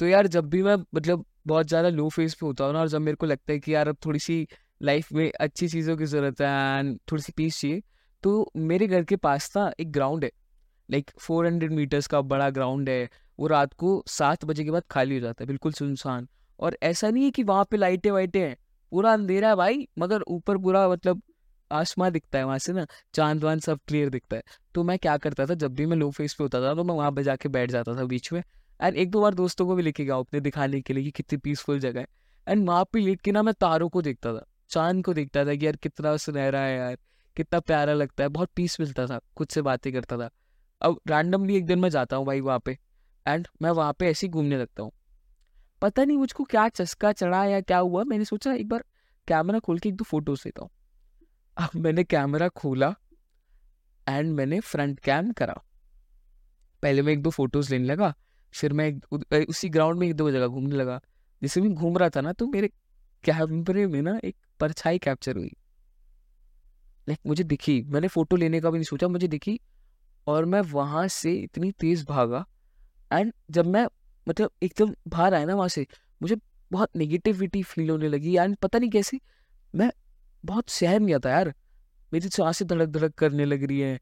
तो यार जब भी मैं मतलब बहुत ज़्यादा लो फ़ेज़ पे होता हूँ ना और जब मेरे को लगता है कि यार अब थोड़ी सी लाइफ में अच्छी चीज़ों की ज़रूरत है एंड थोड़ी सी पीस चाहिए तो मेरे घर के पास ना एक ग्राउंड है। लाइक फोर हंड्रेड मीटर्स का बड़ा ग्राउंड है, वो रात को सात बजे के बाद खाली हो जाता है, बिल्कुल सुनसान। और ऐसा नहीं है कि वहाँ पे लाइटें वाइटें हैं, पूरा अंधेरा है भाई, मगर ऊपर पूरा मतलब आसमान दिखता है वहाँ से ना चाँद वांद सब क्लियर दिखता है। तो मैं क्या करता था, जब भी मैं लो फेस पे होता था तो मैं वहाँ पे जाके बैठ जाता था बीच में। एंड एक दो बार दोस्तों को भी लेके गया अपने दिखाने के लिए कि कितनी पीसफुल जगह है। एंड वहाँ पे लेट के ना मैं तारों को देखता था, चाँद को देखता था कि यार कितना सुनहरा है यार, कितना प्यारा लगता है, बहुत पीस मिलता था, खुद से बातें करता था। अब रैंडमली एक दिन मैं जाता हूँ भाई वहाँ पे एंड मैं वहाँ पे ऐसे ही घूमने लगता हूँ। पता नहीं मुझको क्या चस्का चढ़ा या क्या हुआ, मैंने सोचा एक बार कैमरा खोल के एक दो फ़ोटोज़ लेता हूँ। अब मैंने कैमरा खोला एंड मैंने फ्रंट कैम करा। पहले मैं एक दो फ़ोटोज़ लेने लगा फिर मैं एक, उसी ग्राउंड में एक दो जगह घूमने लगा। जैसे मैं घूम रहा था ना तो मेरे कैमरे में ना एक परछाई कैप्चर हुई। लाइक मुझे दिखी। मैंने फ़ोटो लेने का भी नहीं सोचा मुझे दिखी और मैं वहाँ से इतनी तेज भागा एंड जब मैं मतलब एकदम बाहर आया ना वहाँ से मुझे बहुत नेगेटिविटी फील होने लगी एंड पता नहीं कैसे मैं बहुत सहम नहीं आता यार। मेरी साँसें धड़क धड़क करने लग रही है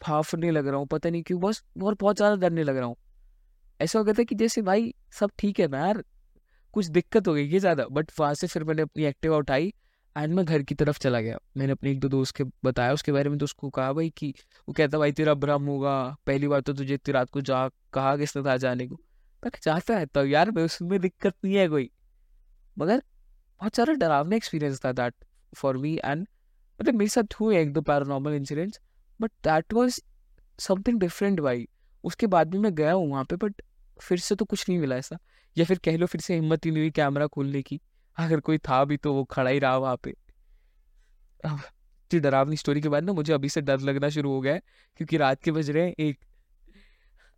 फाफने लग रहा हूँ पता नहीं क्यों बस और बहुत ज़्यादा डरने लग रहा हूँ। ऐसा हो गया था कि जैसे भाई सब ठीक है ना यार, कुछ दिक्कत हो गई है ज़्यादा बट वहाँ से फिर मैंने अपनी एक्टिवा उठाई एंड मैं घर की तरफ़ चला गया। मैंने अपने एक दो दोस्त के बताया, उसके बारे में तो उसको कहा भाई कि, वो कहता भाई तेरा भ्रम होगा, पहली बार तो तुझे इतनी रात को जा, कहा किसने था जाने को। मैं चाहता रहता हूँ यार मैं उसमें दिक्कत नहीं है कोई। मगर बहुत सारा डरावना एक्सपीरियंस था दैट फॉर मी एंड मतलब मेरे साथ हुए एक दो paranormal incidents but that was something different भाई। उसके बाद भी मैं गया हूँ वहाँ पे बट फिर से तो कुछ नहीं मिला ऐसा। या फिर कह लो फिर से हिम्मत ही नहीं हुई कैमरा खोलने की। अगर कोई था भी तो वो खड़ा ही रहा वहाँ पे। अब इतनी डरावनी स्टोरी के बाद ना मुझे अभी से डर लगना शुरू हो गया है, क्योंकि रात के बज रहे हैं एक।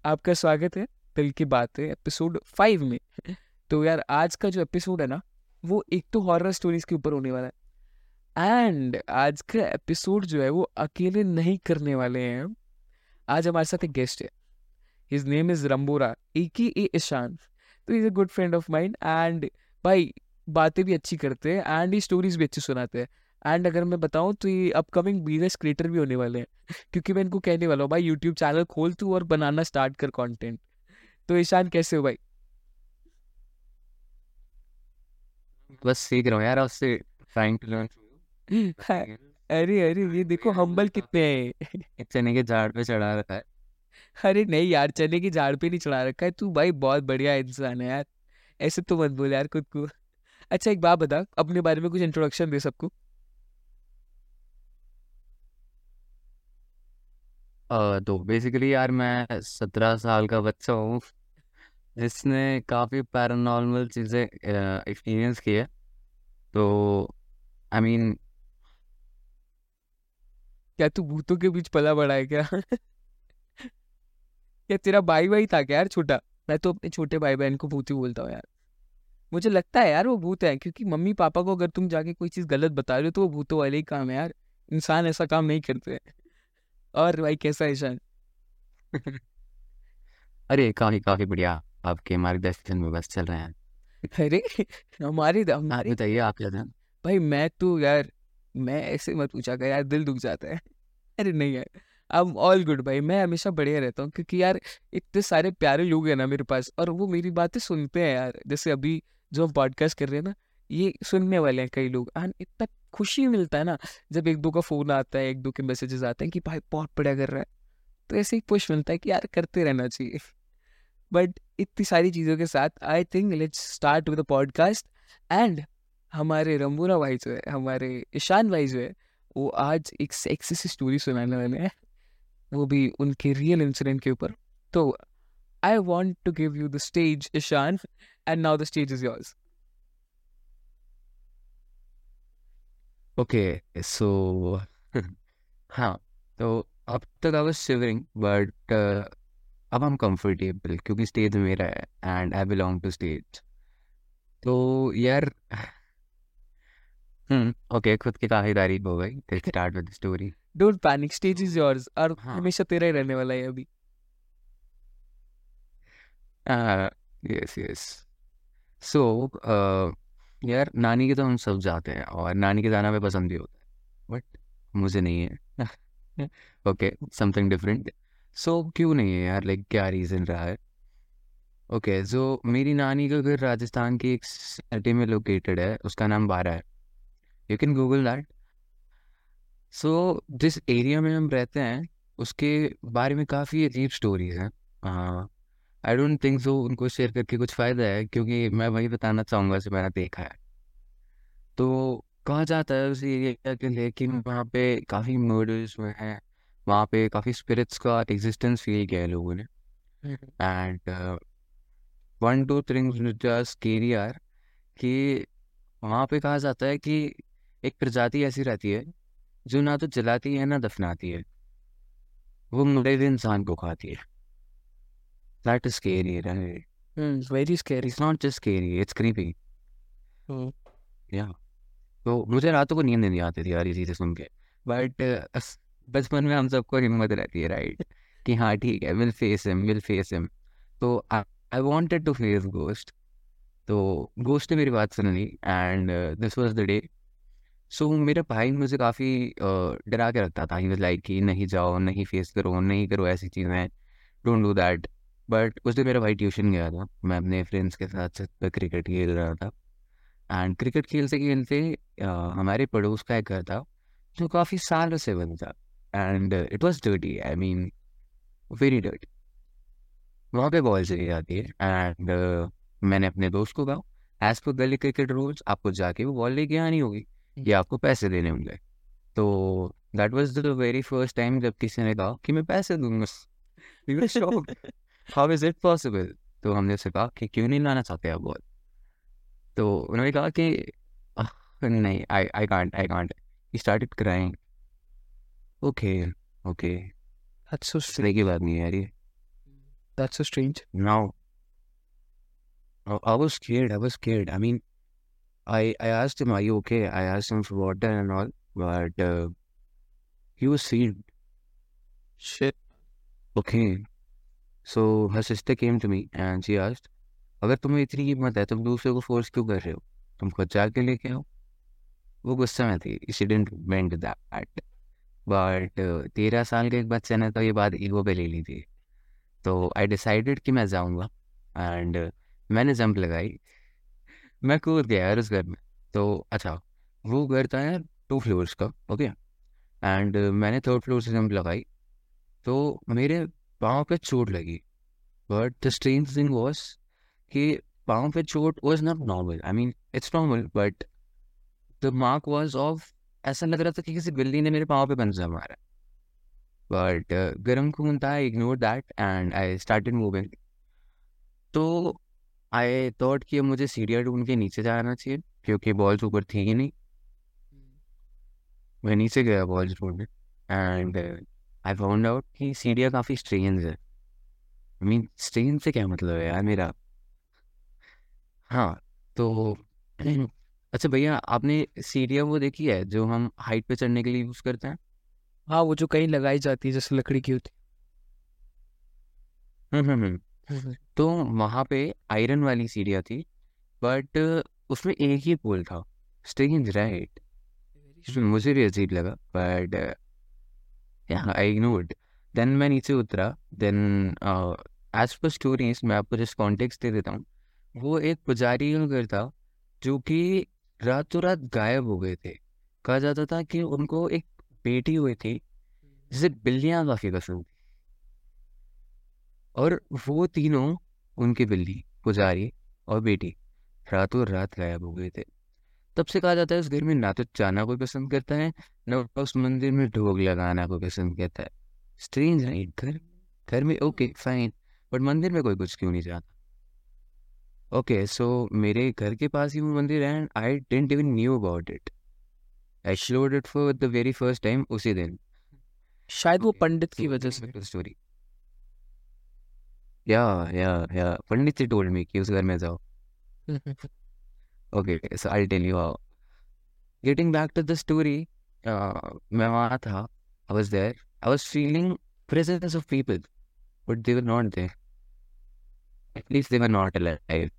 आपका स्वागत है दिल की बात है एपिसोड फाइव में। तो यार आज का जो एपिसोड है ना, वो एक तो हॉरर स्टोरीज के ऊपर होने वाला है। एंड आज का एपिसोड जो है वो अकेले नहीं करने वाले हैं। आज हमारे साथ एक गेस्ट है। His name is Rambora a Ishaan तो is a good friend of mind and भाई बातें भी अच्छी करते हैं एंड ये स्टोरीज भी अच्छी सुनाते हैं एंड अगर मैं बताऊँ तो ये अपकमिंग बिज़नेस क्रिएटर भी होने वाले हैं क्योंकि मैं इनको कहने वाला हूँ भाई यूट्यूब चैनल खोल तू और बनाना स्टार्ट कर कंटेंट तो ईशान कैसे हो भाई बस सीख रहा हूँ यार उससे ट्राइंग टू लर्न अरे अरे ये देखो हम्बल कितने हैं चने के झाड़ पे चढ़ा रखा है अरे नहीं यार चने की झाड़ पे नहीं चढ़ा रखा है। तू भाई बहुत बढ़िया इंसान है यार। ऐसे तो मत बोल यार खुद को। अच्छा एक बात बता अपने बारे में कुछ इंट्रोडक्शन दे सबको। तो बेसिकली यार मैं सत्रह साल का बच्चा हूँ। जिसने काफ़ी पैरानॉर्मल चीज़ें एक्सपीरियंस की है। तो आई I मीन mean, क्या तू भूतों के बीच पला बड़ा है क्या? क्या तेरा भाई भाई था क्या यार छोटा? मैं तो अपने छोटे भाई बहन को भूत ही बोलता हूँ यार। मुझे लगता है यार वो भूत है क्योंकि मम्मी पापा को अगर तुम जाके कोई चीज़ गलत बता रहे हो तो वो भूतों वाले ही काम है यार। इंसान ऐसा काम नहीं करते। और भाई कैसा है ईशान अरे काफ़ी काफ़ी बढ़िया। आपके मार्गदर्शन में बस चल रहे हैं। अरे हमारे हमारे बताइए आप क्या भाई मैं तो यार मैं ऐसे मत पूछा कर यार दिल दुख जाता है। अरे नहीं यार अब ऑल गुड भाई, मैं हमेशा बढ़िया रहता हूँ क्योंकि यार इतने सारे प्यारे लोग हैं ना मेरे पास और वो मेरी बातें सुनते हैं यार। जैसे अभी जो हम पॉडकास्ट कर रहे हैं ना, ये सुनने वाले हैं कई लोग एंड इतना खुशी मिलता है ना, जब एक दो का फ़ोन आता है, एक दो के मैसेजेस आते हैं कि भाई बहुत बढ़िया कर रहा है। तो ऐसे ही पुश मिलता है कि यार करते रहना चाहिए। बट इतनी सारी चीज़ों के साथ I think let's start with podcast and हमारे रंबूरा भाई जो है, हमारे ईशान भाई जो है, वो आज एक सेक्सी सी स्टोरी सुनाने वाले हैं। वो भी उनके रियल इंसिडेंट के ऊपर। तो I want to give you the stage Ishaan and now the stage is yours okay so हाँ तो अब तक आई वाज शिवरिंग बट अब हम कंफर्टेबल क्योंकि स्टेज मेरा है and I belong to stage तो यार हम्म ओके खुद की काफ़ी तारीफ़ हो गई start with story don't panic stage is yours और हाँ। हमेशा तेरा ही रहने वाला है अभी। यस यस सो यार नानी के तो हम सब जाते हैं और नानी के जाना हमें पसंद भी होता है बट मुझे नहीं है। ओके समथिंग डिफरेंट सो क्यों नहीं है यार? लाइक क्या रीज़न रहा है? ओके okay, जो मेरी नानी का घर राजस्थान की एक सिटी में लोकेटेड है उसका नाम बारा है। You can Google that so जिस एरिया में हम रहते हैं उसके बारे में काफ़ी अजीब स्टोरीज हैं। आई डोंट थिंक सो उनको शेयर करके कुछ फ़ायदा है क्योंकि मैं वही बताना चाहूँगा जो मैंने देखा है। तो कहा जाता है उस एरिया के लिए कि वहाँ पे काफ़ी मर्डर्स हुए हैं वहाँ पे काफ़ी स्पिरिट्स का एग्जिस्टेंस फील किया है लोगों ने। And one two things just scary are कि वहाँ पे कहा जाता है कि एक प्रजाति ऐसी रहती है जो ना तो जलाती है ना दफनाती है। वो मुर्दे इंसान को खाती है। That is scary right very scary it's not just scary it's creepy hmm, या तो मुझे रातों को नींद नहीं आती थी यार ये चीज़ें सुन के। बट बचपन में हम सबको हिम्मत रहती है राइट कि हाँ ठीक है will face him will face him तो I wanted to face ghost तो गोस्ट ने मेरी बात सुन ली and this was the day so so, मेरा भाई मुझे काफ़ी डरा के रखता था। ही वाज लाइक कि नहीं जाओ नहीं फेस करो नहीं करो ऐसी चीज़ें। डोंट डू दैट बट उस दिन मेरा भाई ट्यूशन गया था। मैं अपने फ्रेंड्स के साथ छत पर क्रिकेट खेल रहा था। एंड क्रिकेट खेलते खेलते हमारे पड़ोस का एक घर था जो काफ़ी सालों से बंद था। And it was dirty I mean very dirty वहाँ पे बॉल चली जाती है। एंड मैंने अपने दोस्त को कहा एज पर गली क्रिकेट रूल्स आपको जाके वो बॉल लेके आनी होगी। या आपको पैसे देने होंगे तो that was the very first time जब किसी ने कहा कि मैं पैसे दूँगा. How is it possible? तो हमने उससे कहा कि क्यों नहीं लाना चाहते आप बॉल तो उन्होंने कहा कि नहीं I I can't I can't he started crying okay okay That's so इस strange. तरह की बात नहीं है यार ये That's so strange. now I I was scared I was scared I mean I I asked him are you okay? I asked him for water and all but uh, he was sealed Shit. okay. So her sister came to me and she asked अगर तुम्हें इतनी हिम्मत है तुम दूसरे को force क्यों कर रहे हो तुम खुद जाके लेके आओ वो गुस्सा में थी she didn't meant that but तेरह साल के एक बच्चे ने तो ये बात ईगो पे ले ली थी तो आई डिसाइडेड कि मैं जाऊँगा एंड मैंने जंप लगाई मैं कूद गया यार उस घर में। तो अच्छा वो घर था यार टू फ्लोर्स का ओके एंड मैंने थर्ड फ्लोर से जंप लगाई। तो मेरे पाँव पे चोट लगी। But the strange thing was कि पाँव पे चोट was not normal I mean it's normal but the mark was of ऐसा लग रहा था कि किसी बिल्ली ने मेरे पाँव पे पंजा मारा। बट गर्म खून था I ignore that and I started moving तो आई थॉट कि मुझे सीढ़ियाँ ढूंढ के नीचे जाना चाहिए क्योंकि बॉल्स ऊपर थी ही नहीं। मैं नीचे गया बॉल्स ढूँढने एंड आई फाउंड आउट कि सीढ़ियाँ काफ़ी स्ट्रेंज है। आई मीन स्ट्रेंज से क्या मतलब है यार मेरा? हाँ तो अच्छा भैया आपने सीढ़ियाँ वो देखी है जो हम हाइट पे चढ़ने के लिए यूज़ करते हैं? हाँ वो जो कहीं लगाई जाती है जैसे लकड़ी की होती हम्म हम्म हम्म। है तो वहाँ पे आयरन वाली सीढ़ियाँ थी बट उसमें एक ही पोल था स्ट्रेंज राइट। मुझे भी अजीब लगा बट आई ignored. देन मैं नीचे उतरा देन एज पर स्टोरीज मैं आपको जस्ट कॉन्टेक्स्ट दे देता हूँ। वो एक पुजारी का घर था जो कि रातों रात गायब हो गए थे। कहा जाता था कि उनको एक बेटी हुई थी जिसे बिल्लियाँ काफ़ी पसंद थी। और वो तीनों उनकी बिल्ली पुजारी और बेटी रातों रात गायब हो गए थे। तब से कहा जाता है उस घर में ना तो जाना कोई पसंद करता है ना उस मंदिर में ढोक लगाना कोई पसंद करता है। स्ट्रेंज राइट घर घर में ओके फाइन बट मंदिर में कोई कुछ क्यों नहीं जाता? ओके सो मेरे घर के पास ही वो मंदिर है and I didn't even knew about it I explored it for the very first time उसी दिन। शायद वो पंडित की वजह से। story. Yeah, yeah, yeah. पंडित जी told me कि उस घर में जाओ. Okay, okay, so I'll tell you how. Getting back to the story, uh, मैं वहाँ था. I was there. I was feeling presence of people, but they were not there. at least they were not alive.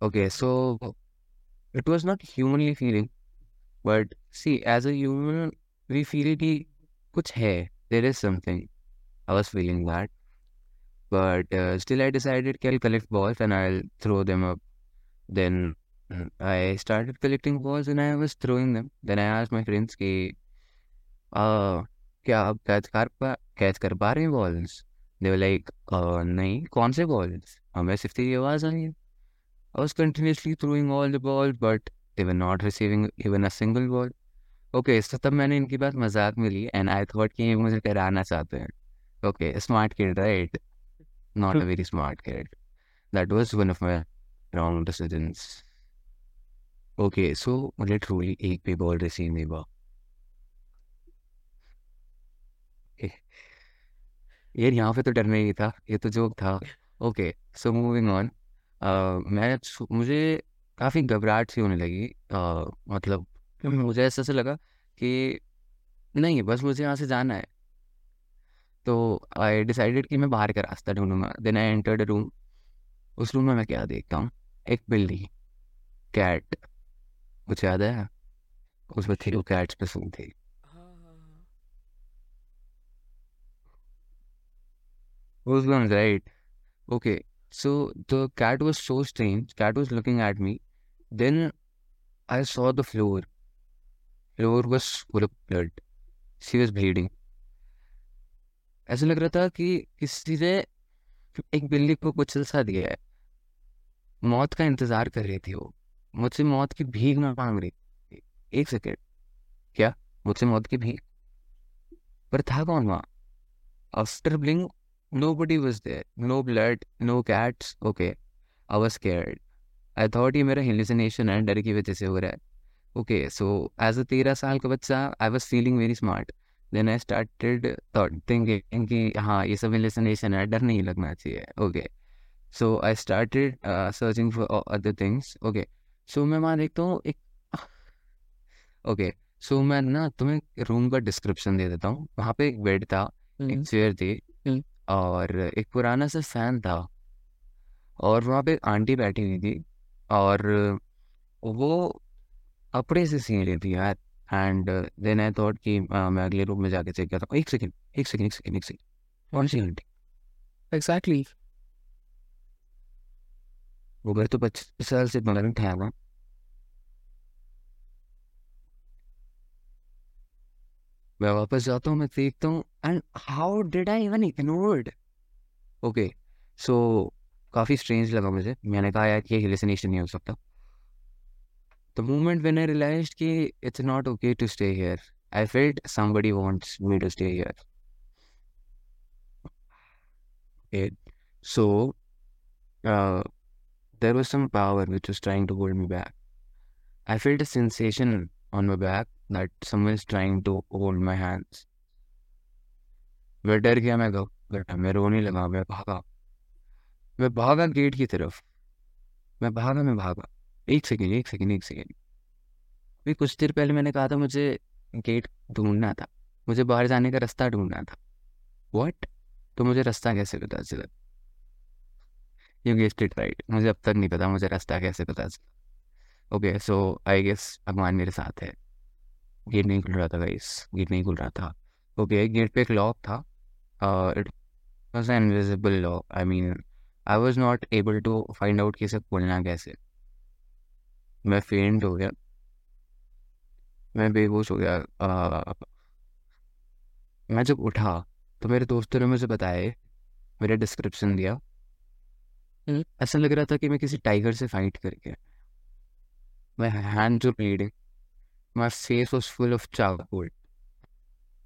Okay, so it was not humanly feeling, but see, as a human, we feel कि कुछ है, there is something. I was feeling that, but uh, still I decided कि I'll collect balls and I'll throw them up. Then mm, I started collecting balls and I was throwing them. Then I asked my friends कि uh, क्या आप catch कर पा catch कर पा रहे हैं बॉल्स दे वर लाइक नहीं कौन से बॉल्स हमें सिर्फ तेरी आवाज़ आ रही है I was continuously throwing all the balls, but they were not receiving even a single ball. Okay, so तब मैंने इनकी बात मजाक में ली and I thought कि ये मुझे डराना चाहते हैं. Okay, smart kid, right? Not a very smart kid. That was one of my wrong decisions. Okay, so truly एक भी बॉल रिसीव नहीं हुआ. यार यहाँ पे तो डरना ही था ये तो जोक था ओके सो मूविंग ऑन मैं मुझे काफ़ी घबराहट सी होने लगी uh, मतलब मुझे ऐसा से लगा कि नहीं बस मुझे यहाँ से जाना है तो आई डिसाइडेड कि मैं बाहर का रास्ता ढूंढूँगा। देन आई एंटर्ड रूम उस रूम में मैं क्या देखता हूँ? एक बिल्ली। कैट कुछ याद है? उसमें थी, वो कैट्स पे सुन थी। Right okay so the cat was so strange cat was looking at me then I saw the floor floor was full of blood she was bleeding ऐसा लग रहा था कि किसी ने एक बिल्ली को कुचल सा दिया है। मौत का इंतज़ार कर रही थी वो। मुझसे मौत की भीख ना मांग रही थी। एक सेकेंड क्या? मुझसे मौत की भीख? पर था कौन वहाँ? After blink Nobody was there. No blood, no cats. Okay. I was scared. I thought ये मेरा hallucination है डर की वजह से हो रहा है। ओके सो एज अ तेरह साल का बच्चा I was feeling very smart then I started thinking कि हाँ ये सब hallucination है डर नहीं लगना चाहिए. Okay so I started searching for other things okay so मैं वहाँ देखता हूँ एक ओके सो मैं ना तुम्हें रूम का डिस्क्रिप्शन दे देता हूँ। वहाँ पे एक बेड था एक चेयर थी और एक पुराना सा फ़ैन था और वहाँ पे आंटी बैठी हुई थी और वो कपड़े से सी रही थी यार। एंड देन आई थॉट कि uh, मैं अगले रूम में जाके चेक करता हूँ एक सेकेंड एक सेकेंड एक सेकेंड एक सेकेंड कौन सी आंटी एग्जैक्टली वो घर तो पच्चीस साल से मगर ठहरा मैं वापस जाता हूँ मैं देखता हूँ। And how did I even ignored okay so काफ़ी स्ट्रेंज लगा मुझे। मैंने कहा यार कि हेलिसिनेशन नहीं हो सकता। The moment when I realised कि it's not okay to stay here I felt somebody wants me to stay here okay so uh, there was some power which was trying to hold me back i felt a sensation on my back that someone is trying to hold my hands. मैं डर गया मैं घबरा मैं रोने लगा मैं भागा मैं भागा गेट की तरफ़ मैं भागा मैं भागा एक सेकेंड एक सेकेंड एक सेकेंड अभी कुछ देर पहले मैंने कहा था मुझे गेट ढूंढना था। मुझे बाहर जाने का रास्ता ढूंढना था। व्हाट तो मुझे रास्ता कैसे पता चला? यू गेस्ट इट राइट मुझे अब तक नहीं पता मुझे रास्ता कैसे पता चला। ओके सो आई गेस भगवान मेरे साथ है। गेट नहीं खुल रहा था गाइस गेट नहीं खुल रहा था। ओके okay, गेट पे एक लॉक था। It was an invisible lock I mean I was not able to find out कि इसे खोलना कैसे। मैं फेंट हो गया। मैं बेहोश हो गया। uh, मैं जब उठा तो मेरे दोस्तों ने मुझे बताया मेरा डिस्क्रिप्शन दिया। हम्म। ऐसा लग रहा था कि मैं किसी टाइगर से फाइट करके मैं हैंड जो bleeding my face was full of charcoal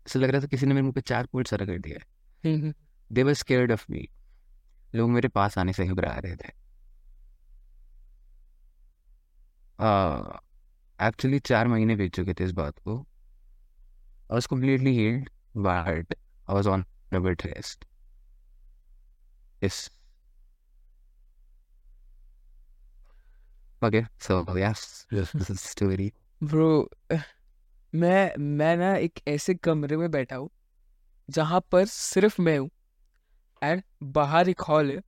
ऐसा लग रहा था किसी ने मेरे मुँह पे चारकोल सरा कर दिया। दे वर स्केर्ड ऑफ़ मी लोग मेरे पास आने से घबरा रहे थे। एक्चुअली uh, चार महीने बीत चुके थे इस बात को। I was completely healed but I was on bed rest इस Okay, so yes, this is the bro मैं मैं ना एक ऐसे कमरे में बैठा हूँ जहाँ पर सिर्फ़ मैं हूँ एंड बाहर एक हॉल है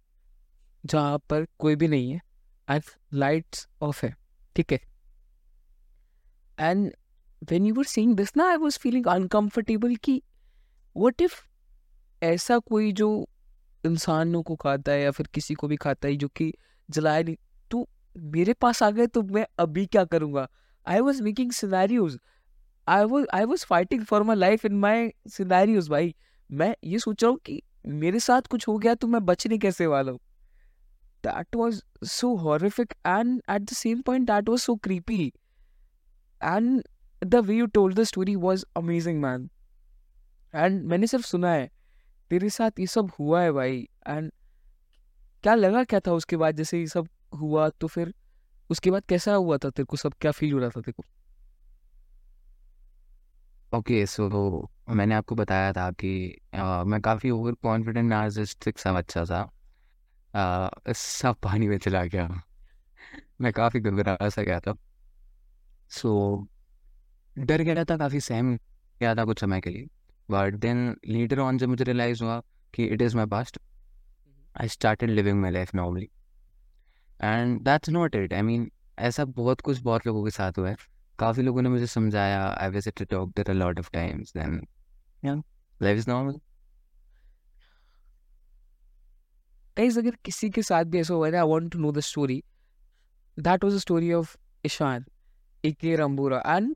जहाँ पर कोई भी नहीं है एंड लाइट्स ऑफ़ है। ठीक है। And when you were seeing this ना आई वॉज़ फीलिंग अनकम्फर्टेबल कि वट इफ़ ऐसा कोई जो इंसानों को खाता है या फिर किसी को भी खाता है जो कि जलाया नहीं तो मेरे पास आ गए तो मैं अभी क्या करूँगा? I was making scenarios I was I was fighting for my life in my scenarios भाई। मैं ये सोच रहा हूँ कि मेरे साथ कुछ हो गया तो मैं बचने कैसे वाला हूँ? That was so horrific, and at the same point, that was so creepy. And the way you told the story was amazing, man. And मैंने सिर्फ़ सुना है, तेरे साथ ये सब हुआ है भाई। एंड क्या लगा, क्या था उसके बाद? जैसे ये सब हुआ तो फिर उसके बाद कैसा हुआ था तेरे को? सब क्या फील हो रहा था तेरे को? ओके सो मैंने आपको बताया था कि मैं काफ़ी ओवर कॉन्फिडेंट नार्सिसिस्टिक सा बच्चा था। सब पानी में चला गया। मैं काफ़ी घबरा सा गया था। सो so, डर गया था काफ़ी सहम गया था कुछ समय के लिए। बट देन लेटर ऑन जब मुझे रियलाइज़ हुआ कि it is my past I started living my life normally and that's not it I mean ऐसा बहुत कुछ बहुत लोगों के साथ हुआ है। काफ़ी लोगों ने मुझे समझाया। I visited doctor a lot of times then life is normal guys अगर किसी के साथ भी ऐसा हुआ है I want to know the story that was the story of Ishan एके रंबूरा एंड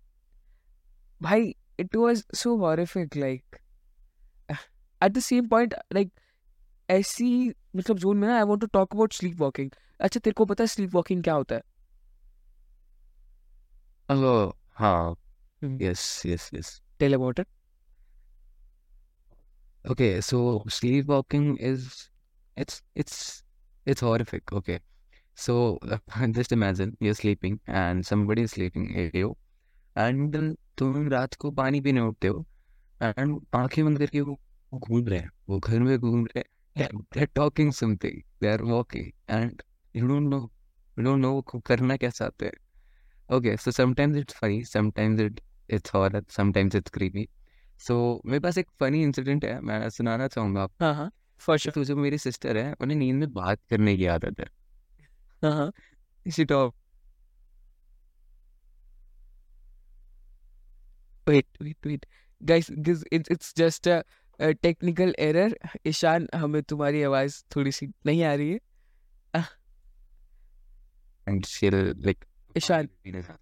भाई it was so horrific like at the same point like ऐसी मतलब जोन में ना I want to talk about sleepwalking अच्छा तेरे को पता है स्लीप वॉकिंग क्या होता है? Oh, हाँ yes yes yes. Tell about it okay so sleepwalking is it's it's it's horrific okay so uh, just imagine you're sleeping and somebody is sleeping with you and then तुम रात को पानी पीने उठते हो एंड आँखें बंद करके वो घूम रहे हैं वो घर में घूम रहे हैं they are talking something they are walking and you don't know you don't know वो करना क्या चाहते हैं Okay, so sometimes it's funny, sometimes it it's horror, sometimes it's creepy. So मेरे पास एक फनी इंसिडेंट है मैं सुनाना चाहूँगा आपको फ़र्स्ट ऑफ़ जो मेरी सिस्टर है उन्हें नींद में बात करने की आदत है। हाँ, हाँ। इसी top wait wait wait guys this it's just a technical error Ishan हमें तुम्हारी आवाज़ थोड़ी सी नहीं आ रही है। And shall like Ishan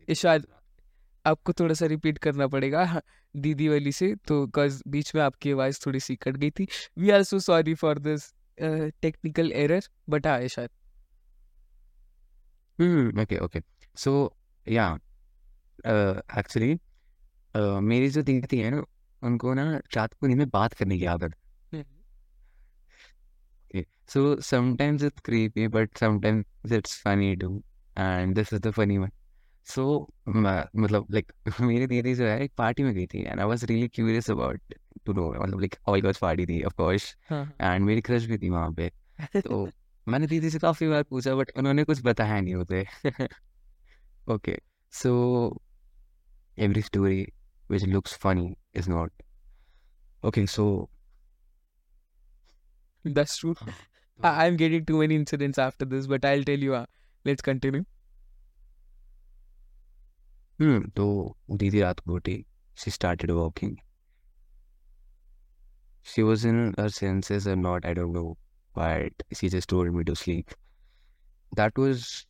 Ishan आपको थोड़ा सा रिपीट करना पड़ेगा। हाँ, दीदी वाली से तो कज बीच में आपकी आवाज़ थोड़ी सी कट गई थी। We are so sorry for this technical error but हाँ Ishan hmm okay okay so yeah actually मेरी जो दीदी है ना उनको ना रात को नींद में बात करने की आदत है so sometimes it's creepy but sometimes it's funny too and this is the funny सो मतलब लाइक मेरी दीदी जो है एक पार्टी में गई थी and I was really curious about to know मतलब लाइक ऑल गर्ल्स पार्टी थी ऑफ़ कोर्स एंड मेरी क्रश भी थी वहाँ पे। तो मैंने दीदी से काफ़ी बार पूछा बट उन्होंने कुछ बताया नहीं होते। Okay so every story which looks funny is not okay so that's true I am getting too many incidents after this but I will tell you let's continue तो दीदी रात को उठी she started walking she was in her senses or not I don't know but she just told me to sleep that was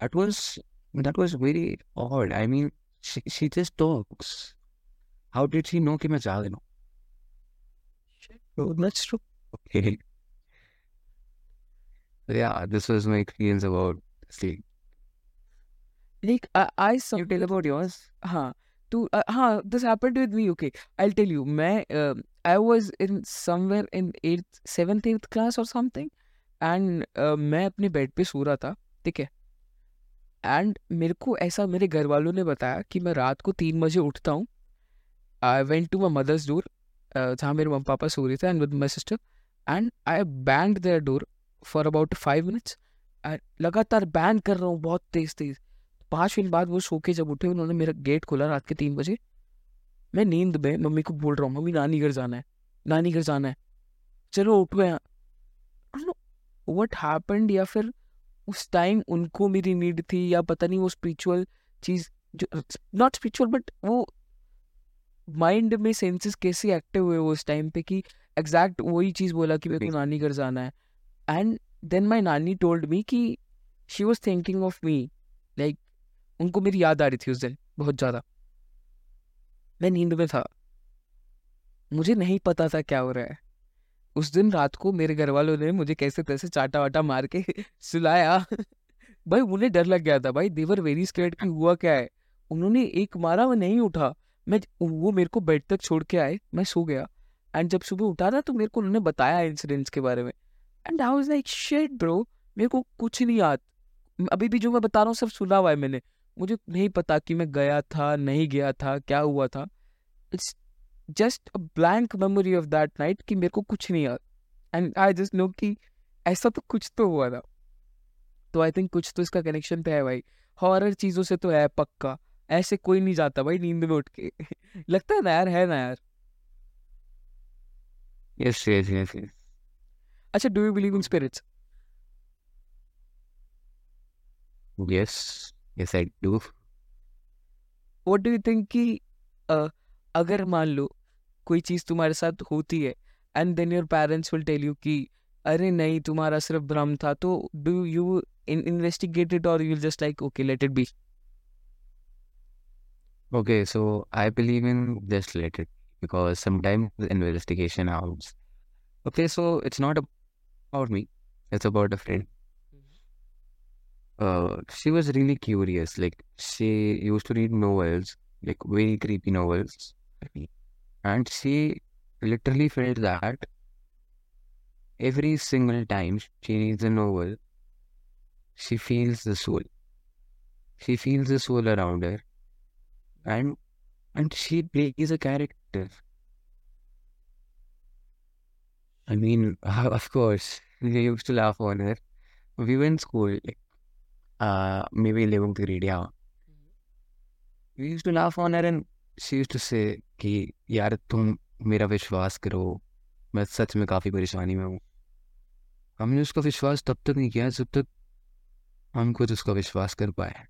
that was that was very odd I mean she she just talks how did she know कि मैं जाग रहा हूँ oh, that's true okay so yeah this was my experience about sleep like I, I you tell about yours. हाँ तो uh, हाँ this happened with me okay. I'll tell you मैं uh, I was in somewhere in eighth seventh eighth class or something and uh, मैं अपने bed पे सो रहा था ठीक है? एंड मेरे को ऐसा मेरे घर वालों ने बताया कि मैं रात को तीन बजे उठता हूँ। I went to my mother's door जहाँ मेरे मम्मी पापा सो रहे थे and with my sister and I band their door for about five minutes लगातार बैंड कर रहा हूँ बहुत तेज तेज। पाँच मिनट बाद वो सो के जब उठे उन्होंने मेरा गेट खोला रात के तीन बजे। मैं नींद में मम्मी को बोल रहा हूँ मम्मी नानी घर जाना है नानी घर जाना है। चलो उठ गए व्हाट हैपेंड या फिर उस टाइम उनको मेरी नीड थी या पता नहीं वो स्पिरिचुअल चीज़ जो नॉट स्पिरिचुअल बट वो माइंड में सेंसेस कैसे एक्टिव हुए वो उस टाइम पे कि एग्जैक्ट वही चीज़ बोला कि मेरे को नानी घर जाना है। एंड देन माई नानी टोल्ड मी कि she was thinking of me उनको मेरी याद आ रही थी उस दिन, बहुत ज़्यादा। मैं नींद में था। मुझे नहीं पता था क्या हो रहा है। उस दिन रात को मेरे घर वालों ने मुझे कैसे तैसे चाटा वाटा मार के सुलाया। भाई, उन्हें डर लग गया था, भाई, देवर वेरी स्केर्ड कि हुआ क्या है? उन्होंने एक मारा, वो नहीं उठा। मैं वो मेरे को बेड तक छोड़ के आए, मैं सो गया। एंड जब सुबह उठा ना तो मेरे को उन्होंने बताया इंसिडेंट्स के बारे में। And I was like shit bro मेरे को कुछ नहीं याद। अभी भी जो मैं बता रहा हूँ, सब सुना हुआ है मैंने। मुझे नहीं पता कि मैं गया था नहीं गया था क्या हुआ था। It's just a blank memory of that night कि मेरे को कुछ नहीं याद। एंड आई जस्ट नो कि ऐसा तो कुछ तो हुआ था। तो आई थिंक कुछ तो इसका कनेक्शन पे है भाई। हॉरर चीज़ों से तो है पक्का। ऐसे कोई नहीं जाता भाई नींद में उठ के। लगता है ना यार है ना यार। यस यस यस यस अच्छा do you believe in spirits yes yes I do what do you think कि अगर मान लो कोई चीज़ तुम्हारे साथ होती है and then your parents will tell you की अरे नहीं तुम्हारा सिर्फ़ भ्रम था। तो डू यू इन्वेस्टिगेटेड और you just like okay let it be okay so I believe in just let it because sometime investigation out okay so it's not about me it's about a friend Uh, she was really curious. Like she used to read novels, like very creepy novels, and she literally felt that every single time she reads a novel, she feels the soul. She feels the soul around her, and and she plays a character. I mean, of course, we used to laugh on her. We were in school, like, Uh, maybe living through radio. We used to laugh on her and she used to say कि यार तुम मेरा विश्वास करो, मैं सच में काफ़ी परेशानी में हूँ। हमने उसका विश्वास तब तक नहीं किया जब तक हम खुद उसका विश्वास कर पाए।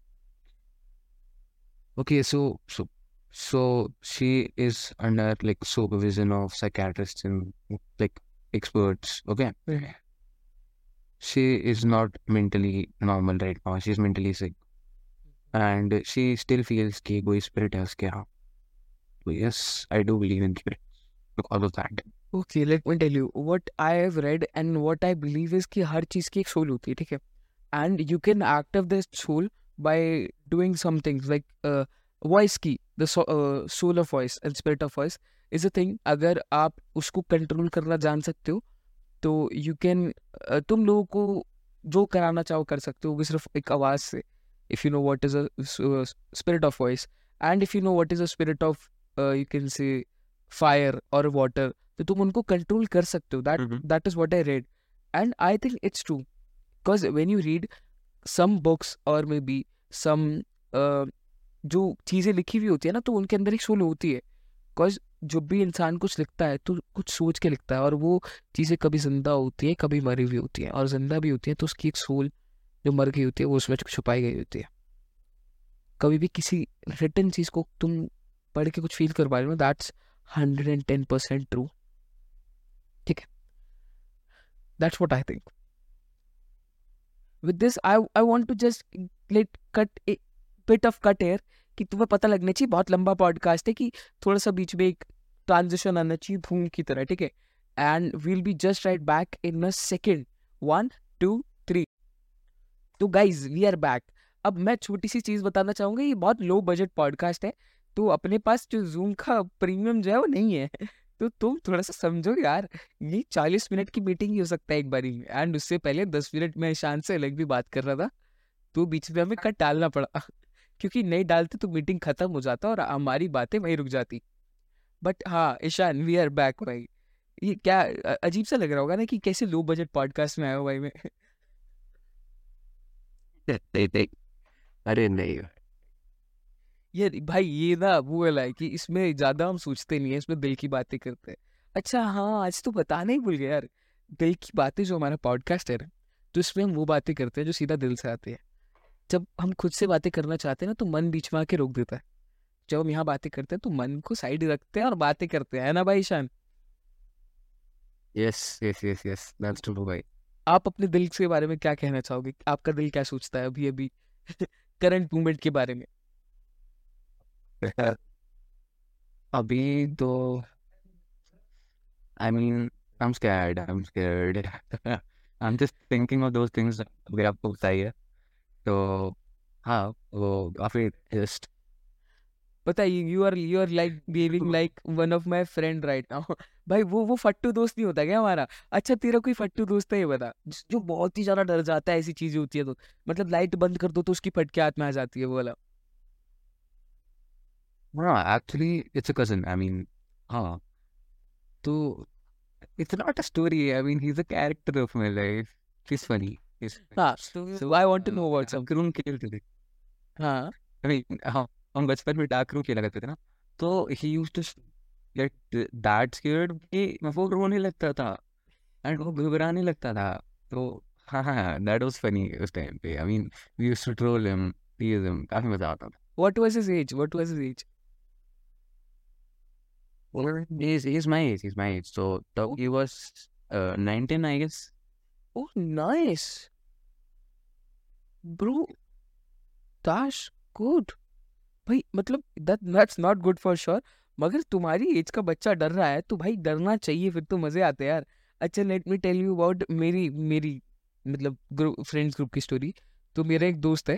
Okay so so so she is under like supervision of psychiatrist and like experts okay she is not mentally normal right now. She's mentally sick, and she still feels कि कोई spirit है उसके yes, I do believe in spirits because of that. Okay let me tell you what I have read and what I believe is कि हर चीज़ की एक soul होती है ठीक है and you can active this soul by doing some things like uh, voice की the so, uh, soul of voice and spirit of voice is a thing अगर आप उसको कंट्रोल करना जान सकते हो तो यू कैन तुम लोगों को जो कराना चाहो कर सकते हो सिर्फ़ एक आवाज़ से। If you know what is a spirit of voice and if you know what is a spirit of you can say fire और वाटर तो तुम उनको कंट्रोल कर सकते हो। That. That is what I read and I think it's true because when you read some books और may be some जो चीज़ें लिखी हुई होती है ना तो उनके अंदर एक सोल होती है। बिकॉज़ जब भी इंसान कुछ लिखता है तो कुछ सोच के लिखता है और वो चीज़ें कभी ज़िंदा होती है, कभी मरी हुई होती है और ज़िंदा भी होती है तो उसकी एक सोल जो मर गई होती है, वो उसमें छुपाई गई होती है। कभी भी किसी रिटर्न चीज़ को तुम पढ़ के कुछ फील कर पा रहे हो that's hundred and ten percent true ठीक है? That's what I think with this, i i want to just let cut a bit of cut here. कि तुम्हें पता लगना चाहिए, बहुत लंबा पॉडकास्ट है कि थोड़ा सा बीच में एक ट्रांजिशन आना चाहिए धूम की तरह, ठीक है? And we'll be just right back in a second one two three तो गाइज़ वी आर बैक अब मैं छोटी सी चीज़ बताना चाहूँगा, ये बहुत लो बजट पॉडकास्ट है तो अपने पास जो जूम का प्रीमियम जो है वो नहीं है। तो तुम थोड़ा सा समझो यार, ये चालीस मिनट की मीटिंग ही हो सकता है एक बारी में। एंड उससे पहले दस मिनट में ईशान से अलग भी बात कर रहा था तो बीच में हमें कट डालना पड़ा। क्योंकि नहीं डालते तो मीटिंग खत्म हो जाता और हमारी बातें वहीं रुक जाती। बट हाँ ईशान वी आर बैक भाई। ये क्या अजीब सा लग रहा होगा ना कि कैसे लो बजट पॉडकास्ट में आया भाई मैं। अरे नहीं। ये भाई ये ना वो वाला है कि इसमें ज़्यादा हम सोचते नहीं है इसमें दिल की बातें करते हैं। अच्छा हाँ आज तो बताना ही भूल गया यार। दिल की बातें जो हमारा पॉडकास्ट है ना तो इसमें हम वो बातें करते हैं जो सीधा दिल से आती है। जब हम खुद से बातें करना चाहते हैं ना तो मन बीच में आके रोक देता है। जब हम यहाँ बातें करते हैं तो मन को साइड रखते हैं और बातें करते हैं ना भाई Ishan? Yes yes yes yes that's true भाई। आप अपने दिल के बारे में क्या कहना चाहोगे? आपका दिल क्या सोचता है अभी अभी? करंट मूवमेंट के बारे में। अभी तो I mean, I'm scared. I'm scared. I'm just thinking of those things अगर आपको बताइए। तो हाँ वो काफ़ी just पता है you are you are like behaving like one of my friend right now भाई वो वो फट्टू दोस्त नहीं होता क्या हमारा अच्छा तेरा कोई फट्टू दोस्त है ये बता जो बहुत ही ज़्यादा डर जाता है ऐसी चीज़ें होती है तो मतलब लाइट बंद कर दो तो उसकी फटके हाथ में आ जाती है वो वाला हाँ actually it's a cousin. I mean हाँ तो it's not a story. I mean he's a character of my life. He's funny. He's हाँ I want to know about some dark room खेलते थे हाँ I mean हाँ हम बचपन में डार्क रूम खेला करते थे ना तो he used to get that scared कि वो रोने लगता था एंड वो घबराने लगता था तो हाँ हाँ दैट वाज फनी उस टाइम पे I mean we used to troll him tease him काफ़ी मज़ा आता था what was his age what was his age Well, he's he's my age he's my age so he was uh, 19 I guess oh nice bro that's good भाई मतलब that that's not good for sure मगर तुम्हारी as का बच्चा डर रहा है तो भाई डरना चाहिए फिर तो मज़े आते यार। अच्छा let me tell you about मेरी मेरी मतलब ग्रुप फ्रेंड्स ग्रुप की स्टोरी तो मेरा एक दोस्त है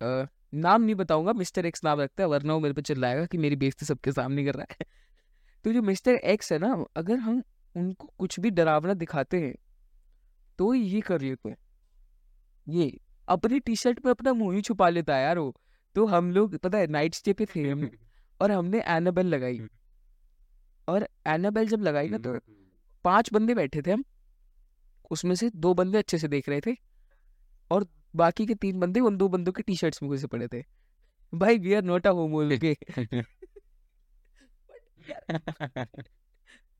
अ, नाम नहीं बताऊँगा मिस्टर एक्स नाम रखता है वरना वो मेरे पे चिल्लाएगा कि मेरी बेइज्जती सबके सामने कर रहा है। तो जो मिस्टर एक्स है ना अगर हम उनको कुछ भी डरावना दिखाते हैं तो ये कर लेते हैं ये अपनी टी शर्ट में अपना मुँह ही छुपा लेता है यार वो। तो हम लोग पता है नाइट स्टे पे थे हम और हमने एनाबेल लगाई। और एनाबेल जब लगाई ना तो पाँच बंदे बैठे थे हम। उसमें से दो बंदे अच्छे से देख रहे थे और बाकी के तीन बंदे उन दो बंदों के टी शर्ट्स में घुसे पड़े थे। भाई we are not a homo के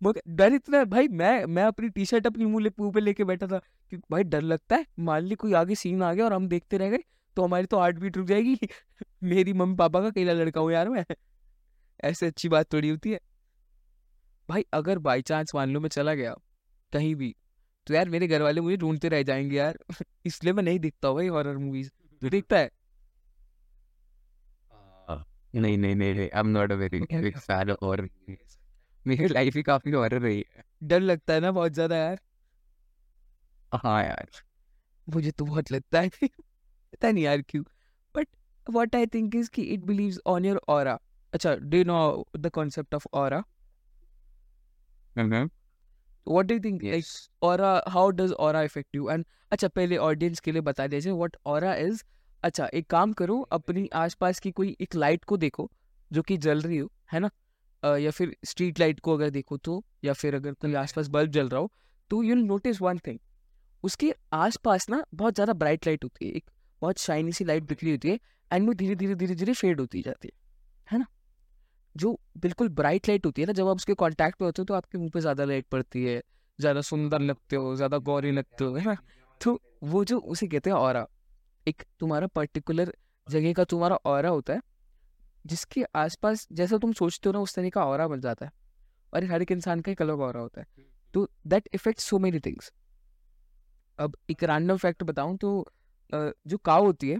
मगर डर इतना भाई मैं मैं अपनी टी शर्ट अपनी मुँह ले पे लेके बैठा था कि भाई डर लगता है मान ली कोई आगे सीन आ गया और हम देखते रह गए तो हमारी तो हार्ट बीट रुक जाएगी। मेरी मम्मी पापा का अकेला लड़का हूँ यार मैं। ऐसे अच्छी बात थोड़ी होती है। भाई अगर बाई चांस मान लो मैं चला गया कहीं भी तो यार मेरे घर वाले मुझे ढूंढते रह जाएँगे यार। इसलिए मैं नहीं देखता हूँ भाई हॉरर मूवीज़ तू देखता है। नहीं नहीं नहीं नहीं I am not a very big fan of horror मेरी लाइफ ही काफ़ी हॉरर रही है। डर लगता है ना बहुत ज़्यादा यार। हाँ यार। मुझे तो बहुत लगता है। पता नहीं यार क्यों। But what I think is कि it believes on your aura अच्छा do you know the concept of hmm what do think like aura how does aura effect you and अच्छा पहले ऑडियंस के लिए बता दीजिए व्हाट ऑरा इज़ अच्छा एक काम करो अपनी आसपास की कोई एक लाइट को देखो जो कि जल रही हो है ना? या फिर स्ट्रीट लाइट को अगर देखो तो या फिर अगर कोई आसपास बल्ब जल रहा हो तो यू नोटिस वन थिंग उसके आसपास ना बहुत ज़्यादा ब्राइट लाइट होती है, एक बहुत शाइनी सी लाइट बिखरी होती है एंड वो धीरे धीरे धीरे धीरे फेड होती जाती है है ना? जो बिल्कुल ब्राइट लाइट होती है ना, जब आप उसके कॉन्टैक्ट में होते हो तो आपके मुँह पे ज़्यादा लाइट पड़ती है, ज़्यादा सुंदर लगते हो, ज़्यादा गौरी लगते हो, है ना? तो वो जो उसे कहते हैं और एक तुम्हारा पर्टिकुलर जगह का तुम्हारा और होता है जिसके आसपास जैसा तुम सोचते हो ना उस तरह का और बन जाता है। और हर एक इंसान का एक अलग और होता है। तो that effect so many things अब एक रैंडम फैक्ट बताऊँ तो जो काव होती है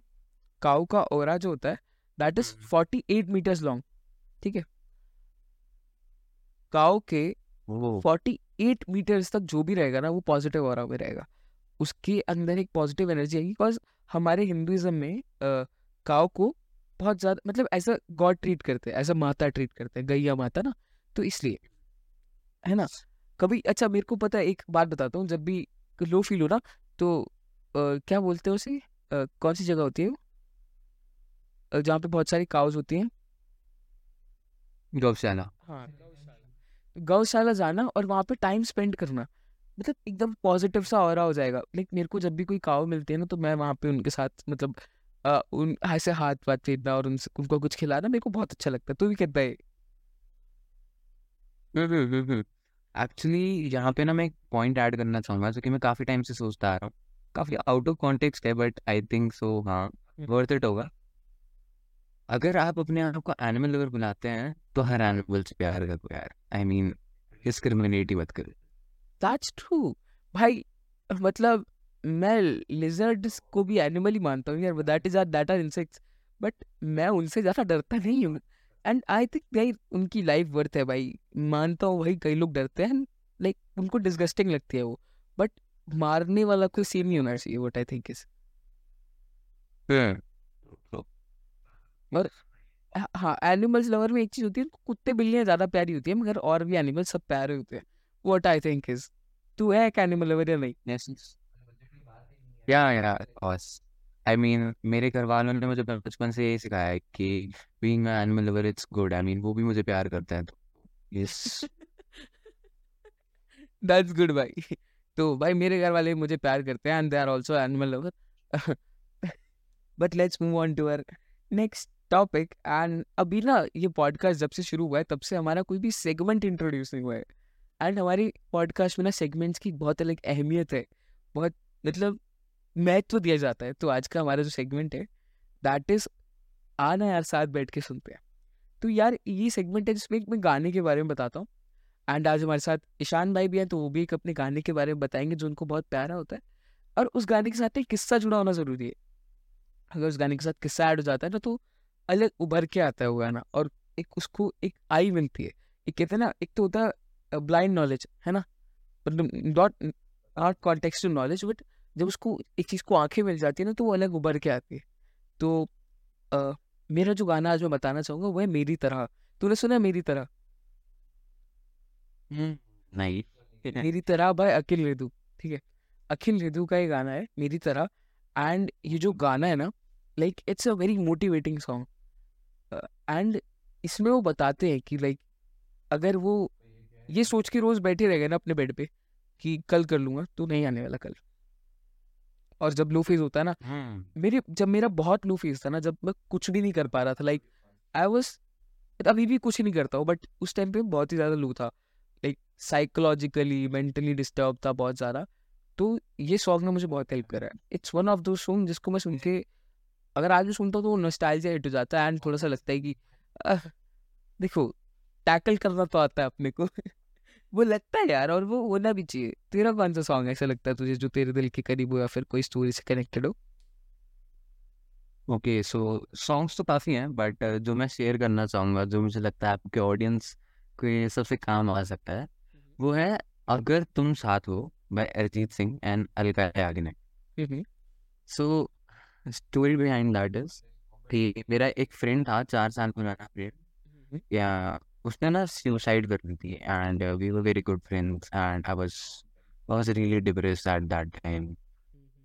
काव का ओरा जो होता है that is hmm. Forty eight metres long ठीक है? काव के फोर्टी एट मीटर्स तक जो भी रहेगा ना वो पॉजिटिव और में रहेगा। उसके अंदर एक पॉजिटिव एनर्जी आएगी बिकॉज़ हमारे हिंदुइज्म में काव को बहुत ज़्यादा मतलब ऐसा गॉड ट्रीट करते हैं ऐसा माता ट्रीट करते हैं गैया माता ना तो इसलिए है ना? कभी अच्छा मेरे को पता है एक बात बताता हूँ जब भी लो फील हो ना तो अ, क्या बोलते हैं उसे अ, कौन सी जगह होती है वो? जहाँ पे बहुत सारी काउज होती हैं? गौशाला। हाँ। गौशाला जाना और वहाँ पे टाइम स्पेंड करना मतलब एकदम पॉजिटिव सा ऑरा हो जाएगा। लाइक मेरे को जब भी कोई काव मिलते हैं ना तो मैं वहाँ पे उनके साथ मतलब उन ऐसे हाथ वाथ फेरना और उनसे उनको कुछ खिलाना मेरे को बहुत अच्छा लगता है। तू भी कहता है? एक्चुअली यहाँ पे ना मैं एक पॉइंट ऐड करना चाहूँगा जो कि मैं काफ़ी टाइम से सोचता आ रहा हूँ। काफ़ी आउट ऑफ़ कॉन्टेक्स्ट है बट आई थिंक सो हाँ वर्थ इट होगा। अगर आप अपने आप को एनिमल लवर बुलाते हैं तो हर एनिमल से प्यार करो यार। आई मीन डिस्क्रिमिनेट मत करो। दैट्स ट्रू भाई मतलब मैं लिजर्ड्स को भी एनिमल ही मानता हूँ यार that is are that are insects but मैं उनसे ज़्यादा डरता नहीं हूँ। एंड आई थिंक भाई उनकी लाइफ वर्थ है भाई। मानता हूँ भाई कई लोग डरते हैं। लाइक like, उनको डिस्गस्टिंग लगती है वो। बट मारने वाला कोई सीन नहीं होना चाहिए वट आई थिंक इज़ और हाँ एनिमल्स लवर में एक चीज़ होती है कुत्ते बिल्लियाँ ज़्यादा प्यारी होती है मगर और भी एनिमल्स सब प्यारे होते हैं। वट आई थिंक इज़ तू है एक एनिमल लवर या नहीं? या या बॉस आई मीन मेरे घर वालों ने मुझे बचपन से यही सिखाया है कि being an animal lover it's good I mean वो भी मुझे प्यार करते हैं तो यस दैट्स गुड भाई. तो भाई, मेरे घर वाले मुझे प्यार करते हैं and they are also animal lover but let's move on to our next topic and अभी ना, ये पॉडकास्ट जब से शुरू हुआ है, तब से हमारा कोई भी सेगमेंट इंट्रोड्यूस नहीं हुआ है. एंड हमारी पॉडकास्ट में ना सेगमेंट्स की बहुत अलग अहमियत है. बहुत मतलब महत्व दिया जाता है। तो आज का हमारा जो सेगमेंट है दैट इज़ आना यार साथ बैठ के सुनते हैं। तो यार, ये सेगमेंट है जिसमें मैं गाने के बारे में बताता हूँ। एंड आज हमारे साथ ईशान भाई भी हैं तो वो भी एक अपने गाने के बारे में बताएँगे जो उनको बहुत प्यारा होता है। और उस गाने के साथ एक किस्सा जुड़ा होना ज़रूरी है। अगर उस गाने के साथ किस्सा ऐड हो जाता है ना तो अलग उभर के आता है वो गाना। और एक उसको एक आई मिलती है। एक कहते हैं ना, एक तो होता है ब्लाइंड नॉलेज है ना? मतलब not not context knowledge but जब उसको एक चीज़ को आँखें मिल जाती है ना तो वो अलग उभर के आती है। तो आ, मेरा जो गाना आज मैं बताना चाहूँगा वो है मेरी तरह। तूने सुना है मेरी तरह? हम्म, नहीं। मेरी तरह भाई अखिल रेदू ठीक है? अखिल रेदू का ये गाना है मेरी तरह। एंड ये जो गाना है ना like it's a very motivating song. And इसमें वो बताते हैं कि लाइक अगर वो ये सोच के रोज बैठे रह गए ना अपने बेड पे कि कल कर लूँगा तो नहीं आने वाला कल। और जब लो फ़ेज़ होता है ना हम्म। मेरे जब मेरा बहुत लो फ़ेज़ था ना जब मैं कुछ भी नहीं कर पा रहा था लाइक आई वॉज़ अभी भी कुछ नहीं करता हूँ बट उस टाइम पे बहुत ही ज़्यादा लो था। लाइक साइकोलॉजिकली मेंटली डिस्टर्ब था बहुत ज़्यादा। तो ये सॉन्ग ने मुझे बहुत हेल्प करा है। It's one of those song जिसको मैं सुन के अगर आज भी सुनता हूँ तो नॉस्टैल्जिया हिट हो जाता है एंड थोड़ा सा लगता है कि आ, देखो टैकल करना तो आता है अपने को। वो लगता है यार और वो होना भी चाहिए। तेरा कौन सा सॉन्ग ऐसा लगता है तुझे जो तेरे दिल के करीब हो या फिर कोई स्टोरी से कनेक्टेड हो? ओके सो सॉन्ग्स तो काफ़ी हैं बट जो मैं शेयर करना चाहूँगा जो मुझे लगता है आपके ऑडियंस के सबसे काम आ सकता है वो है अगर तुम साथ हो by Arijit Singh and Alka Yagnik so story behind that is कि मेरा एक फ्रेंड था चार साल पुराना फ्रेंड या उसने ना सुसाइड कर ली थी and we were very good friends and I was was really depressed at that time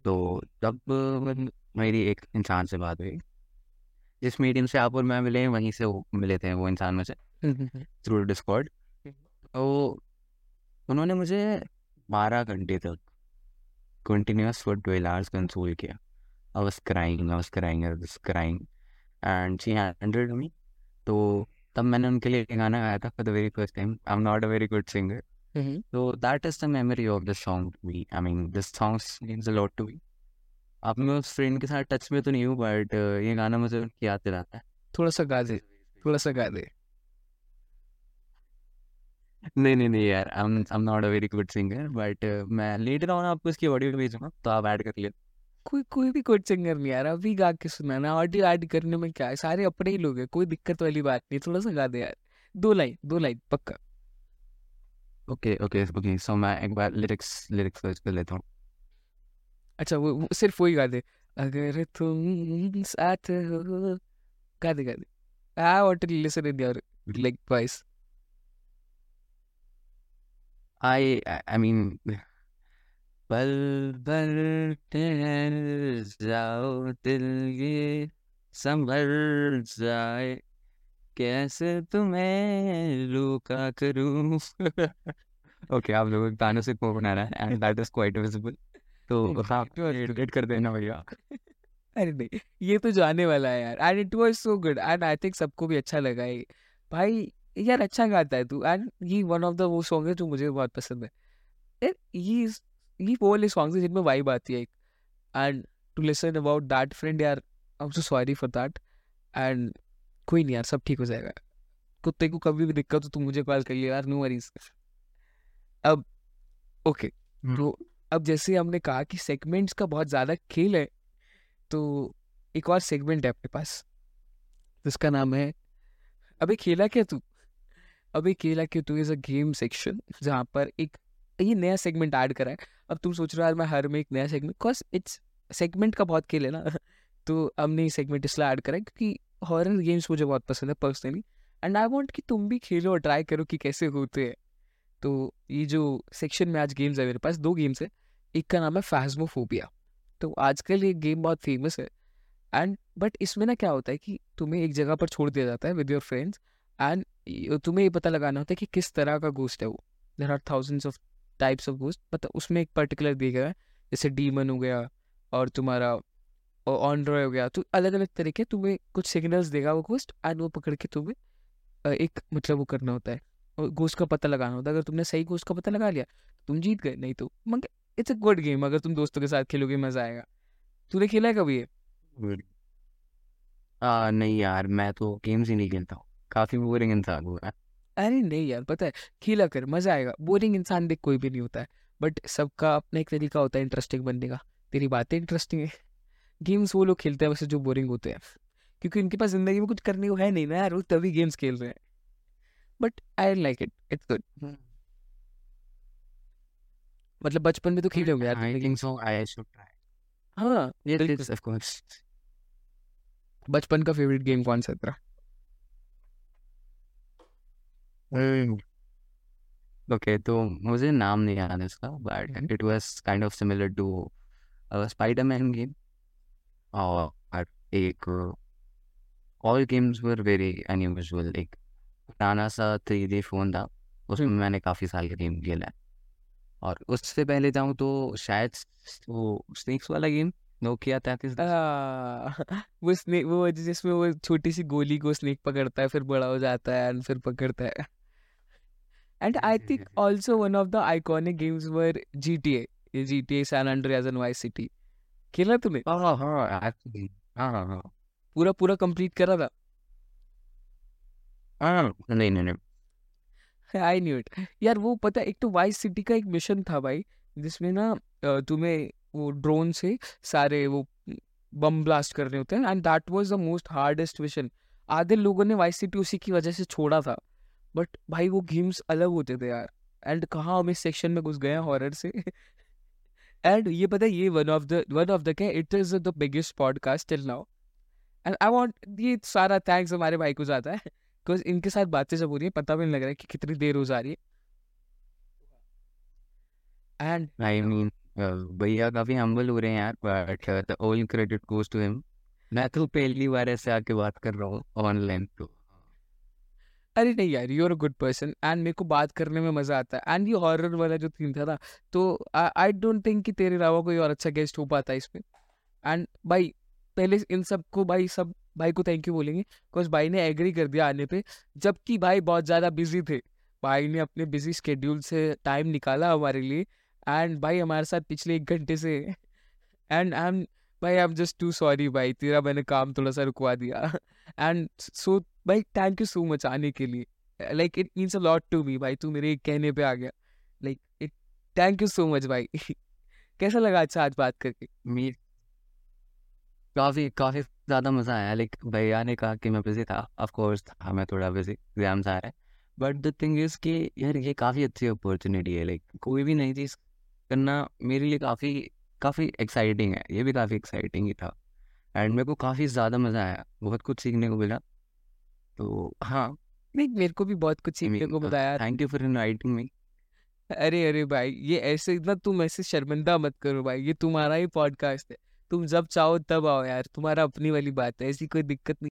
तो तब uh, मेरी एक इंसान से बात हुई जिस मीडियम से आप और मैं मिले वहीं से मिले थे वो इंसान में से थ्रू डिस्कॉर्ड तो उन्होंने मुझे बारह घंटे तक continuous for twelve hours console किया। I was crying I was crying I was crying and she handled me तो तब मैंने उनके लिए गाना गाया था for the very first time I am not a very good singer तो that is the memory of this song to me I mean this songs means a lot to me अब मैं उस फ्रेंड के साथ touch में तो नहीं हूँ बट ये गाना मुझे उनकी याद दिलाता है। थोड़ा सा गा दे थोड़ा सा गा दे। नहीं नहीं नहीं यार I am I am not a very good singer but मैं लेटर ऑन आपको इसकी ऑडियो भेजूँगा तो आप ऐड कर लियो कोई कोई भी कोई सिंगर नहीं यार अभी गा के सुनाना ऑडियो ऐड करने में क्या है? सारे अपने ही लोग हैं। कोई दिक्कत वाली बात नहीं। थोड़ा सा गा दे यार। दो लाइन दो लाइन पक्का। ओके ओके ओके सो मैं एक बार लिरिक्स लिरिक्स सर्च कर लेता हूँ। अच्छा वो, वो सिर्फ़ वही गा दे। अगर तुम साथ हो। गा दे गा दे। I want to listen in your like voice I I mean पल पल ठहर जाओ दिल ये संभल जाए। कैसे तुम्हें लुका करूँ? ओके आप लोगों गानों से को बना रहा है and that is quite visible तो हाँ एडिट कर देना भैया। अरे नहीं ये तो जाने वाला है यार and it was so good and I think सबको भी अच्छा लगा है भाई यार अच्छा गाता है तू एंड ये वन ऑफ़ द वो सॉन्ग है जो मुझे बहुत पसंद है। यार ये ये वो वाले सॉन्ग्स है जिनमें वाइब आती है and to listen about that friend यार I am so sorry for that and कोई नहीं यार सब ठीक हो जाएगा। कुत्ते को कभी भी दिक्कत हो तो मुझे कॉल करिए यार नो वरीज अब ओके तो अब जैसे हमने कहा कि सेगमेंट्स का बहुत ज़्यादा खेल है तो एक और सेगमेंट है अपने पास जिसका नाम है अबे खेला क्या तू? अबे खेला क्या तू इज़ अ गेम सेक्शन जहाँ पर एक ये नया सेगमेंट ऐड करा है। अब तुम सोच रहे हो, यार, मैं हर में एक नया सेगमेंट बिकॉज़ इट्स सेगमेंट का बहुत खेल है ना। तो हमने ये सेगमेंट इसलिए ऐड करा है क्योंकि हॉरर गेम्स मुझे बहुत पसंद है पर्सनली एंड आई वॉन्ट कि तुम भी खेलो और ट्राई करो कि कैसे होते हैं। तो ये जो सेक्शन में आज गेम्स है मेरे पास, दो गेम्स है। एक का नाम है फैजमोफोबिया तो आजकल ये गेम बहुत फ़ेमस है। एंड बट इसमें ना क्या होता है कि तुम्हें एक जगह पर छोड़ दिया जाता है विद योर फ्रेंड्स एंड तुम्हें ये पता लगाना होता है कि किस तरह का गोस्ट है वो। There are thousands of types of ghost मतलब उसमें एक पर्टिकुलर गया है जैसे डीमन हो गया और तुम्हारा ऑनड्रॉय हो गया तो अलग अलग तरीके तुम्हें कुछ सिग्नल्स देगा वो गोस्ट एंड वो पकड़ के तुम्हें एक मतलब वो करना होता है और गोस्ट का पता लगाना होता है। अगर तुमने सही गोस्ट का पता लगा लिया तुम जीत गए नहीं तो मगर इट्स अ गुड गेम अगर तुम दोस्तों के साथ खेलोगे मज़ा आएगा। तूने खेला है कभी ये? आ, नहीं यार मैं तो गेम्स ही नहीं खेलता हूँ काफ़ी बोरिंग इंसान हूँ मैं। अरे नहीं यार पता है खेला कर मज़ा आएगा। बोरिंग इंसान देख कोई भी नहीं होता है बट सबका अपना एक तरीका होता है इंटरेस्टिंग बनने का। तेरी बातें इंटरेस्टिंग है। गेम्स वो लोग खेलते हैं वैसे जो बोरिंग होते हैं। क्योंकि उनके पास ज़िंदगी में कुछ करने को है नहीं ना यार वो तभी गेम्स खेल रहे हैं। But I like it it's good मतलब बचपन में तो खेले होंगे यार I think so I should try हाँ यस ऑफ़ कोर्स बचपन का फेवरेट गेम कौन सा ओके तो मुझे नाम नहीं याद है इसका but hmm, it was kind of similar to Spiderman game और एक all games were very unusual एक पुराना सा थ्री डी फ़ोन था उसमें हम्म। मैंने काफ़ी साल गेम खेला है। और उससे पहले जाऊँ तो शायद वो स्नेक्स वाला गेम नोकिया तैतीस वो स्नेक वो जिसमें वो छोटी सी गोली को स्नेक पकड़ता है फिर बड़ा हो जाता है एंड फिर पकड़ता है। Yes think yes also one of the iconic games were GTA GTA San Andreas and Vice City खेला तूने हाँ हाँ एक्चुअली हाँ हाँ पूरा पूरा कंप्लीट करा था हाँ नहीं नहीं नहीं आई न्यू इट यार वो पता एक तो वाइस सिटी का एक मिशन था भाई जिसमें ना तुम्हें वो ड्रोन से सारे वो बम ब्लास्ट करने होते हैं and that was the most hardest mission आधे लोगों ने वाइस सिटी उसी की वजह से छोड़ा था बट भाई वो गेम्स अलग होते थे यार। एंड कहाँ हम इस सेक्शन में घुस गए हॉरर से? एंड ये पता है, ये one of the one of the क्या it is the biggest podcast till now and I want ये सारा थैंक्स हमारे भाई को जाता है। बिकॉज़ इनके साथ बातें जब हो रही है, पता भी नहीं लग रहा है कि कितनी देर हो जा रही है। एंड आई मीन भैया काफ़ी हम्बल हो रहे हैं यार but the all credit goes to him मैं तो पहली बार ऐसे आके बात कर रहा हूँ ऑनलाइन तो अरे नहीं यार you are a good person and मेरे को बात करने में मज़ा आता है एंड ये हॉरर वाला जो थीम था ना तो आई डोंट थिंक कि तेरे अलावा कोई और अच्छा गेस्ट हो पाता है इसमें। एंड भाई, पहले इन सबको भाई, सब भाई को थैंक यू बोलेंगे बिकॉज़ भाई ने एग्री कर दिया आने पे, जबकि भाई बहुत ज़्यादा बिज़ी थे। भाई ने अपने बिज़ी स्केड्यूल से टाइम निकाला हमारे लिए एंड भाई हमारे साथ पिछले एक घंटे से। एंड आई एम भाई I am just too sorry भाई। तेरा मैंने काम थोड़ा सा रुकवा दिया। एंड सो भाई थैंक यू सो मच आने के लिए। Like it means a lot to me भाई। तू मेरे कहने पे आ गया। Like it thank you so much भाई। कैसा लगा अच्छा आज बात करके? मी, काफ़ी काफ़ी ज़्यादा मज़ा आया। लाइक भैया ने कहा कि मैं बिज़ी था। ऑफ़ कोर्स था, मैं थोड़ा बिज़ी एग्ज़ाम्स आ रहे हैं। बट द थिंग इज़ कि यार, ये काफ़ी अच्छी अपॉर्चुनिटी है। लाइक कोई भी नई चीज़ करना मेरे लिए काफ़ी काफ़ी एक्साइटिंग है ये भी काफ़ी एक्साइटिंग ही था। एंड मेरे को काफ़ी ज़्यादा मज़ा आया बहुत कुछ सीखने को मिला। तो हाँ नहीं मेरे को भी बहुत कुछ सीखने को मिला यार thank you for inviting me अरे अरे भाई ये ऐसे इतना तुम ऐसे शर्मिंदा मत करो भाई ये तुम्हारा ही पॉडकास्ट है। तुम जब चाहो तब आओ यार तुम्हारा अपनी वाली बात है ऐसी कोई दिक्कत नहीं।